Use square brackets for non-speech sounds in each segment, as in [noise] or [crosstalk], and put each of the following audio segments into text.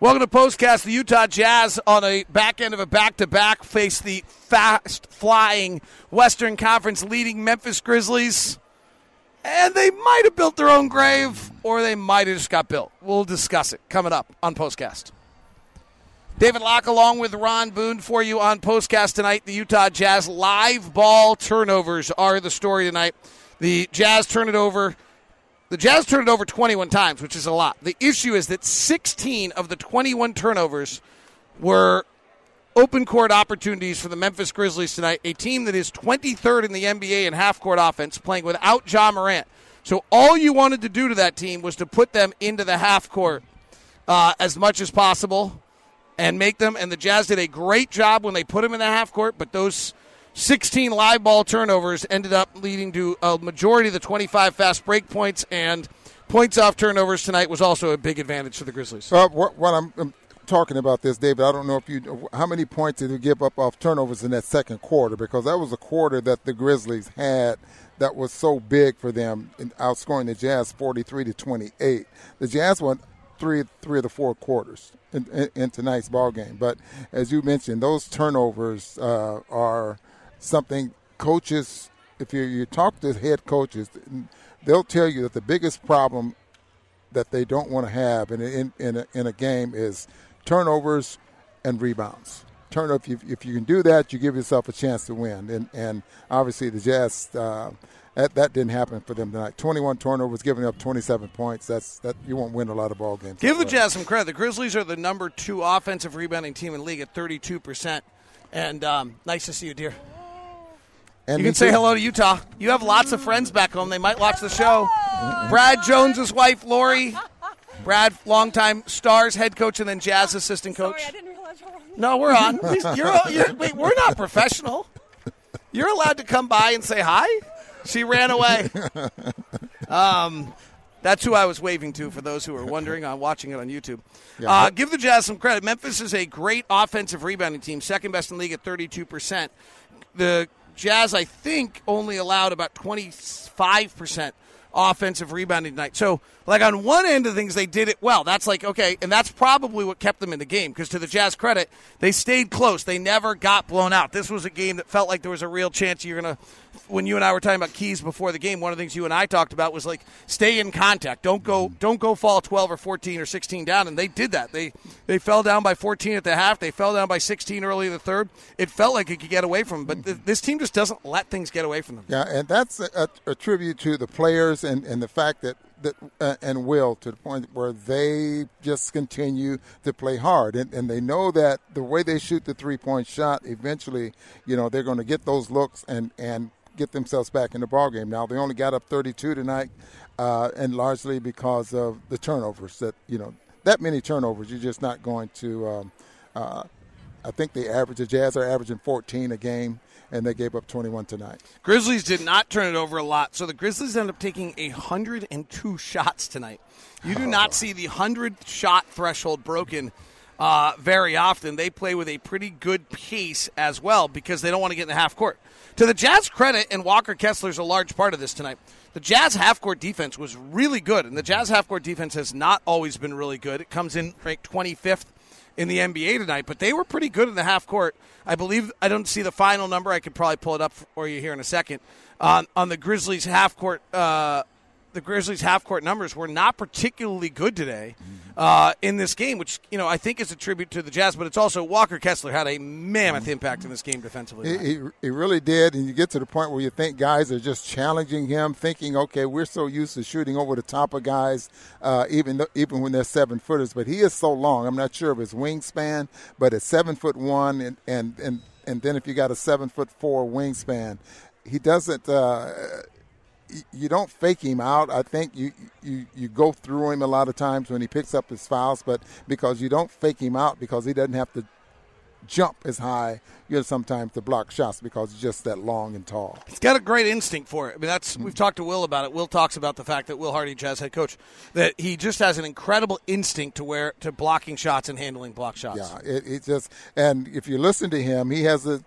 Welcome to Postcast. The Utah Jazz on a back end of a back to back face the fast flying Western Conference leading Memphis Grizzlies. And they might have built their own grave, or they might have just got built. We'll discuss it coming up on Postcast. David Locke along with Ron Boone for you on Postcast tonight. The Utah Jazz live ball turnovers are the story tonight. The Jazz turn it over the Jazz turned it over 21 times, which is a lot. The issue is that 16 of the 21 turnovers were open court opportunities for the Memphis Grizzlies tonight, a team that is 23rd in the NBA in half court offense, playing without Ja Morant. So all you wanted to do to that team was to put them into the half court uh, as much as possible and make them. And the Jazz did a great job when they put them in the half court, but those 16 live ball turnovers ended up leading to a majority of the 25 fast break points and points off turnovers tonight was also a big advantage for the Grizzlies. Uh, what, what I'm, I'm, talking about this, David, I don't know if you how many points did you give up off turnovers in that second quarter because that was a quarter that the Grizzlies had that was so big for them, outscoring the Jazz 43 to 28. The Jazz won three three of the four quarters in, in, in tonight's ball game, but as you mentioned, those turnovers uh, are something coaches, if you, you talk to head coaches, they'll tell you that the biggest problem that they don't want to have in, in, in, a, in a game is turnovers and rebounds. Turn if you, if you can do that, you give yourself a chance to win. And, and obviously, the Jazz, uh, that, that didn't happen for them tonight. 21 turnovers, giving up 27 points. That's that you won't win a lot of ball games. Give the Jazz some credit. The Grizzlies are the number two offensive rebounding team in the league at 32 percent. And um, nice to see you, dear. And you can say hello to Utah. You have lots of friends back home. They might watch the show. Brad Jones's wife, Lori. Brad, longtime Stars head coach and then Jazz assistant coach. Sorry, I didn't realize you were on. No, we're on. [laughs] You're, you're, wait, we're not professional. You're allowed to come by and say hi. She ran away. Um, that's who I was waving to for those who are wondering. I'm watching it on YouTube. Yeah, uh, give the Jazz some credit. Memphis is a great offensive rebounding team, second best in the league at 32%. The Jazz, I think, only allowed about 25% offensive rebounding tonight. So, like on one end of things, they did it well. That's like okay, and that's probably what kept them in the game. Because to the Jazz credit, they stayed close. They never got blown out. This was a game that felt like there was a real chance you're gonna when you and I were talking about keys before the game, one of the things you and I talked about was like stay in contact. Don't go don't go fall 12 or 14 or 16 down and they did that. They they fell down by 14 at the half. They fell down by 16 early in the third. It felt like it could get away from them, but th- this team just doesn't let things get away from them. Yeah, and that's a, a tribute to the players and, and the fact that that uh, and will to the point where they just continue to play hard and, and they know that the way they shoot the three point shot eventually you know they're going to get those looks and and get themselves back in the ball game. Now they only got up 32 tonight, uh, and largely because of the turnovers. That you know that many turnovers, you're just not going to. Um, uh, I think they average the Jazz are averaging 14 a game, and they gave up 21 tonight. Grizzlies did not turn it over a lot, so the Grizzlies end up taking 102 shots tonight. You do not see the 100 shot threshold broken uh, very often. They play with a pretty good pace as well because they don't want to get in the half court. To the Jazz credit, and Walker Kessler's a large part of this tonight. The Jazz half court defense was really good, and the Jazz half court defense has not always been really good. It comes in ranked 25th in the NBA tonight, but they were pretty good in the half court. I believe I don't see the final number. I could probably pull it up for you here in a second. On on the Grizzlies half court uh, the Grizzlies' half court numbers were not particularly good today uh, in this game, which you know I think is a tribute to the Jazz, but it's also Walker Kessler had a mammoth impact in this game defensively. He, he, he, really did, and you get to the point where you think guys are just challenging him, thinking, okay, we're so used to shooting over the top of guys, uh, even though, even when they're seven footers, but he is so long. I'm not sure of his wingspan, but at seven foot one, and and and, and then if you got a seven foot four wingspan, he doesn't. Uh, you don't fake him out. I think you, you you go through him a lot of times when he picks up his fouls, but because you don't fake him out because he doesn't have to jump as high, you know, sometimes to block shots because he's just that long and tall. He's got a great instinct for it. I mean, that's mm-hmm. we've talked to Will about it. Will talks about the fact that Will Hardy, Jazz head coach, that he just has an incredible instinct to where to blocking shots and handling block shots. Yeah, it, it just and if you listen to him, he has a,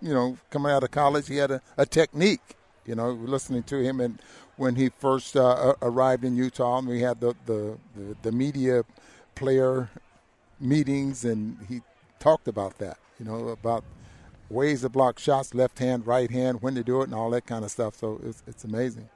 you know, coming out of college, he had a, a technique you know, listening to him and when he first uh, arrived in Utah, and we had the, the, the, the media player meetings, and he talked about that. You know about ways to block shots, left hand, right hand, when to do it, and all that kind of stuff. So it's, it's amazing.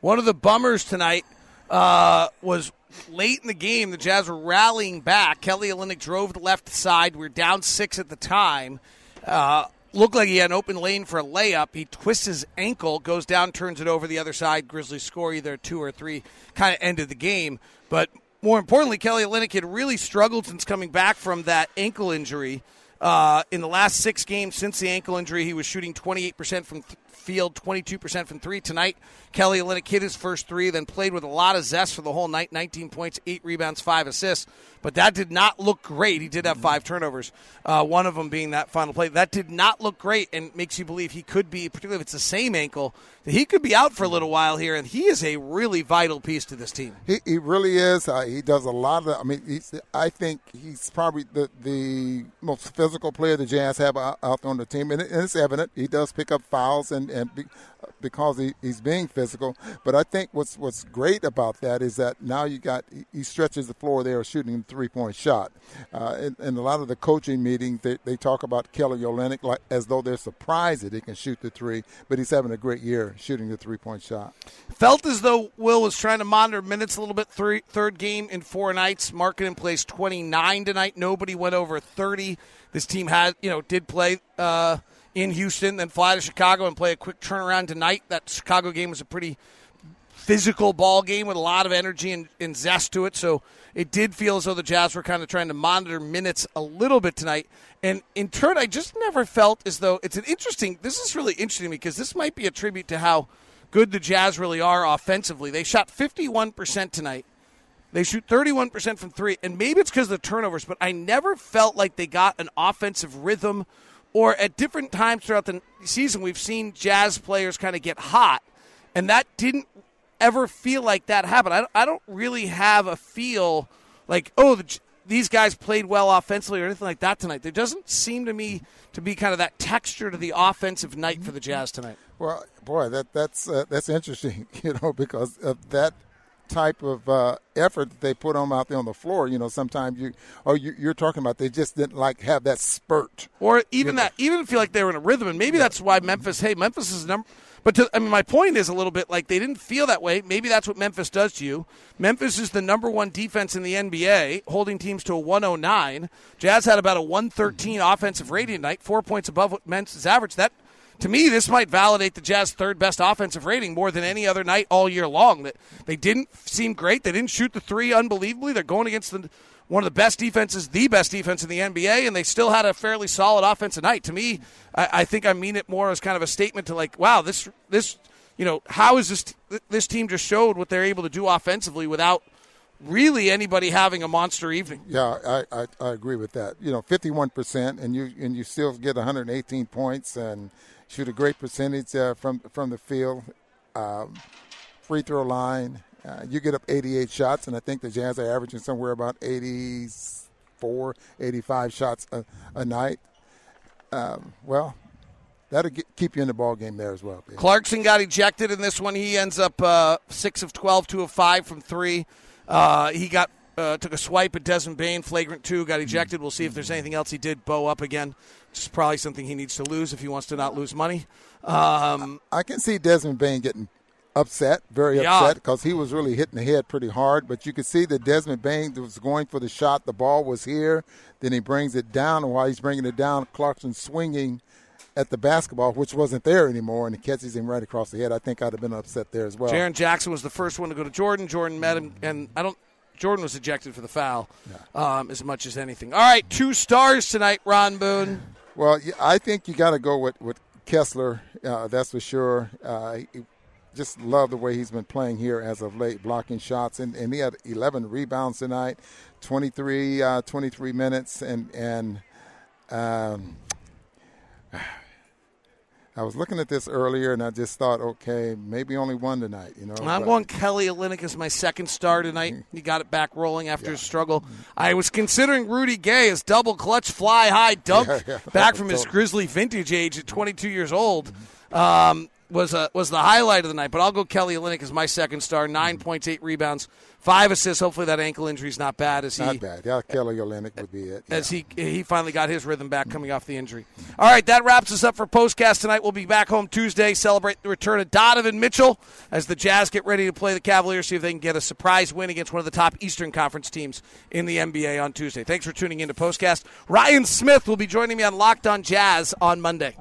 One of the bummers tonight uh, was late in the game. The Jazz were rallying back. Kelly Olynyk drove the left side. We are down six at the time. Uh, looked like he had an open lane for a layup. He twists his ankle, goes down, turns it over the other side. Grizzlies score either two or three, kind of ended the game. But more importantly, Kelly Olynyk had really struggled since coming back from that ankle injury. Uh, in the last six games since the ankle injury, he was shooting 28% from th- field, 22% from three. Tonight, Kelly Olynyk hit his first three, then played with a lot of zest for the whole night 19 points, 8 rebounds, 5 assists. But that did not look great. He did have five turnovers, uh, one of them being that final play. That did not look great and makes you believe he could be, particularly if it's the same ankle, that he could be out for a little while here. And he is a really vital piece to this team. He, he really is. Uh, he does a lot of. I mean, I think he's probably the the most physical player the Jazz have out, out on the team, and it's evident. He does pick up fouls and and be, because he, he's being physical. But I think what's what's great about that is that now you got he stretches the floor there shooting three point shot. Uh, in, in, a lot of the coaching meetings, they, they talk about Kelly Olynyk like as though they're surprised that he can shoot the three, but he's having a great year shooting the three point shot. Felt as though Will was trying to monitor minutes a little bit. Three, third game in four nights. Markkanen plays 29 tonight. Nobody went over 30. This team had, you know, did play. Uh, in Houston, then fly to Chicago and play a quick turnaround tonight. That Chicago game was a pretty physical ball game with a lot of energy and, and, zest to it. So it did feel as though the Jazz were kind of trying to monitor minutes a little bit tonight. And in turn, I just never felt as though it's an interesting. This is really interesting because this might be a tribute to how good the Jazz really are offensively. They shot 51% tonight. They shoot 31% from three, and maybe it's because of the turnovers, but I never felt like they got an offensive rhythm or at different times throughout the season, we've seen Jazz players kind of get hot, and that didn't ever feel like that happened. I don't, I don't really have a feel like, oh, the, these guys played well offensively or anything like that tonight. There doesn't seem to me to be kind of that texture to the offensive night for the Jazz tonight. Well, boy, that that's uh, that's interesting, [laughs] you know, because that type of uh, effort that they put them out there on the floor. You know, sometimes you or you, are talking about they just didn't like have that spurt, or even that, know. even feel like they were in a rhythm, and maybe yeah. that's why Memphis. Hey, Memphis is number. But to, I mean, my point is a little bit like they didn't feel that way. Maybe that's what Memphis does to you. Memphis is the number one defense in the NBA, holding teams to a 109. Jazz had about a 113 offensive rating tonight, four points above what Memphis average. That to me, this might validate the Jazz third best offensive rating more than any other night all year long. That they didn't seem great. They didn't shoot the three unbelievably. They're going against the, one of the best defenses, the best defense in the NBA, and they still had a fairly solid offensive night. To me, I, I think I mean it more as kind of a statement to like, wow, this this you know, how is this this team just showed what they're able to do offensively without really anybody having a monster evening. Yeah, I, I, I agree with that. You know, fifty one percent, and you and you still get one hundred eighteen points and shoot a great percentage uh, from from the field, um, free throw line. Uh, you get up 88 shots, and I think the Jazz are averaging somewhere about 84, 85 shots a, a night. Um, well, that'll get, keep you in the ball game there as well. Baby. Clarkson got ejected in this one. He ends up uh, six of 12, two of five from three. Uh, he got uh, took a swipe at Desmond Bane, flagrant two, got ejected. We'll see if there's anything else he did. Bow up again. It's probably something he needs to lose if he wants to not lose money. Um, I can see Desmond Bane getting upset, very yeah. upset, because he was really hitting the head pretty hard. But you could see that Desmond Bane was going for the shot. The ball was here. Then he brings it down, and while he's bringing it down, Clarkson swinging at the basketball, which wasn't there anymore, and he catches him right across the head. I think I'd have been upset there as well. Jaren Jackson was the first one to go to Jordan. Jordan met him, and I don't Jordan was ejected for the foul yeah. um, as much as anything. All right, two stars tonight, Ron Boone. Well, I think you got to go with, with Kessler, uh, that's for sure. Uh, just love the way he's been playing here as of late, blocking shots. And, and he had 11 rebounds tonight, 23, uh, 23 minutes. And, and um, I was looking at this earlier, and I just thought, okay, maybe only one tonight. You know, I'm going Kelly Olynyk as my second star tonight. Mm-hmm. He got it back rolling after yeah. his struggle. I was considering Rudy Gay as double clutch, fly high dunk [laughs] yeah, yeah. back from his [laughs] Grizzly vintage age at 22 years old. Um, was a, was the highlight of the night, but I'll go Kelly Olynyk as my second star. 9 mm-hmm. points, eight rebounds, Five assists. Hopefully that ankle injury is not bad. As he Not bad. Yeah, Kelly Olynyk would be it. as he he finally got his rhythm back coming off the injury. All right, that wraps us up for postcast tonight. We'll be back home Tuesday, celebrate the return of Donovan Mitchell as the Jazz get ready to play the Cavaliers, see if they can get a surprise win against one of the top Eastern Conference teams in the NBA on Tuesday. Thanks for tuning in to postcast. Ryan Smith will be joining me on Locked On Jazz on Monday.